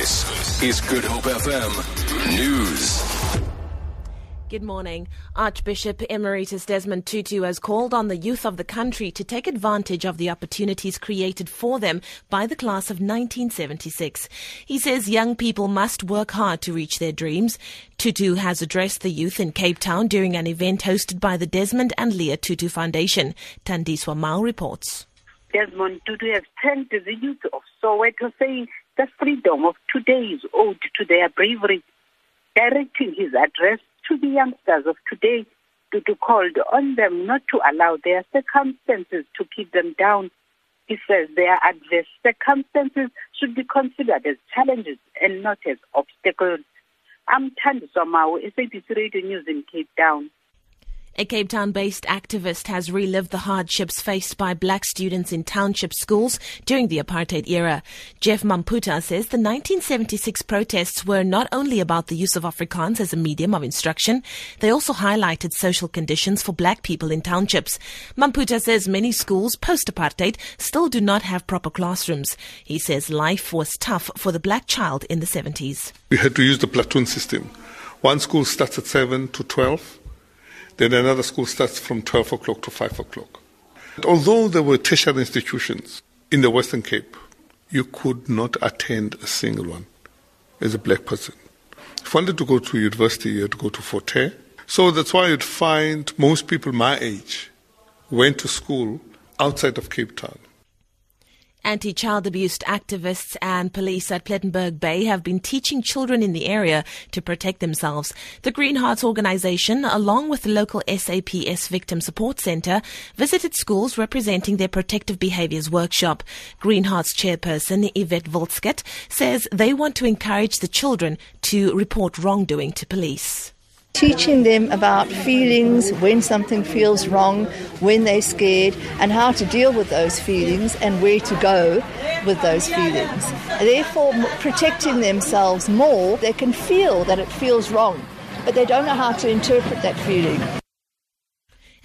This is Good Hope FM News. Good morning. Archbishop Emeritus Desmond Tutu has called on the youth of the country to take advantage of the opportunities created for them by the class of 1976. He says young people must work hard to reach their dreams. Tutu has addressed the youth in Cape Town during an event hosted by the Desmond and Leah Tutu Foundation. Tandiswa Mao reports. Desmond Tutu has thanked the youth of Soweto, saying the freedom of today is owed to their bravery. Directing his address to the youngsters of today, Tutu called on them not to allow their circumstances to keep them down. He says their adverse circumstances should be considered as challenges and not as obstacles. I'm Tandiswa Mao, SABC Radio News in Cape Town. A Cape Town based activist has relived the hardships faced by black students in township schools during the apartheid era. Jeff Mamputa says the 1976 protests were not only about the use of Afrikaans as a medium of instruction, they also highlighted social conditions for black people in townships. Mamputa says many schools post apartheid still do not have proper classrooms. He says life was tough for the black child in the 70s. We had to use the platoon system. One school starts at 7 to 12 then another school starts from 12 o'clock to 5 o'clock. Although there were tertiary institutions in the Western Cape, you could not attend a single one as a black person. If you wanted to go to university, you had to go to Fort Hare. So that's why you'd find most people my age went to school outside of Cape Town. Anti child abuse activists and police at Plettenberg Bay have been teaching children in the area to protect themselves. The Green Hearts organization, along with the local SAPS Victim Support Center, visited schools representing their protective behaviors workshop. Green Hearts chairperson Yvette Volsket says they want to encourage the children to report wrongdoing to police. Teaching them about feelings, when something feels wrong, when they're scared, and how to deal with those feelings and where to go with those feelings. Therefore, protecting themselves more, they can feel that it feels wrong, but they don't know how to interpret that feeling.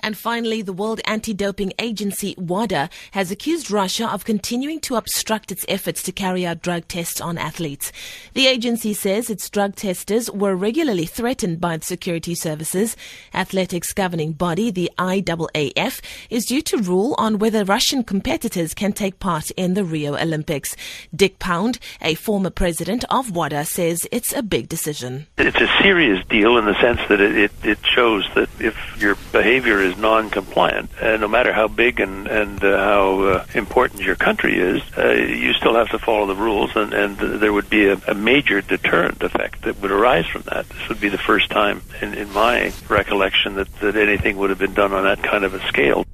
And finally, the World Anti-Doping Agency, WADA, has accused Russia of continuing to obstruct its efforts to carry out drug tests on athletes. The agency says its drug testers were regularly threatened by the security services. Athletics governing body, the IAAF, is due to rule on whether Russian competitors can take part in the Rio Olympics. Dick Pound, a former president of WADA, says it's a big decision. It's a serious deal in the sense that it, it, it shows that if your behavior is non-compliant, uh, no matter how big and and uh, how uh, important your country is, uh, you still have to follow the rules, and and there would be a, a, major deterrent effect that would arise from that. This would be the first time in, in my recollection that that anything would have been done on that kind of a scale.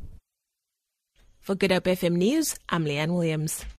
For Good Hope FM News, I'm Leanne Williams.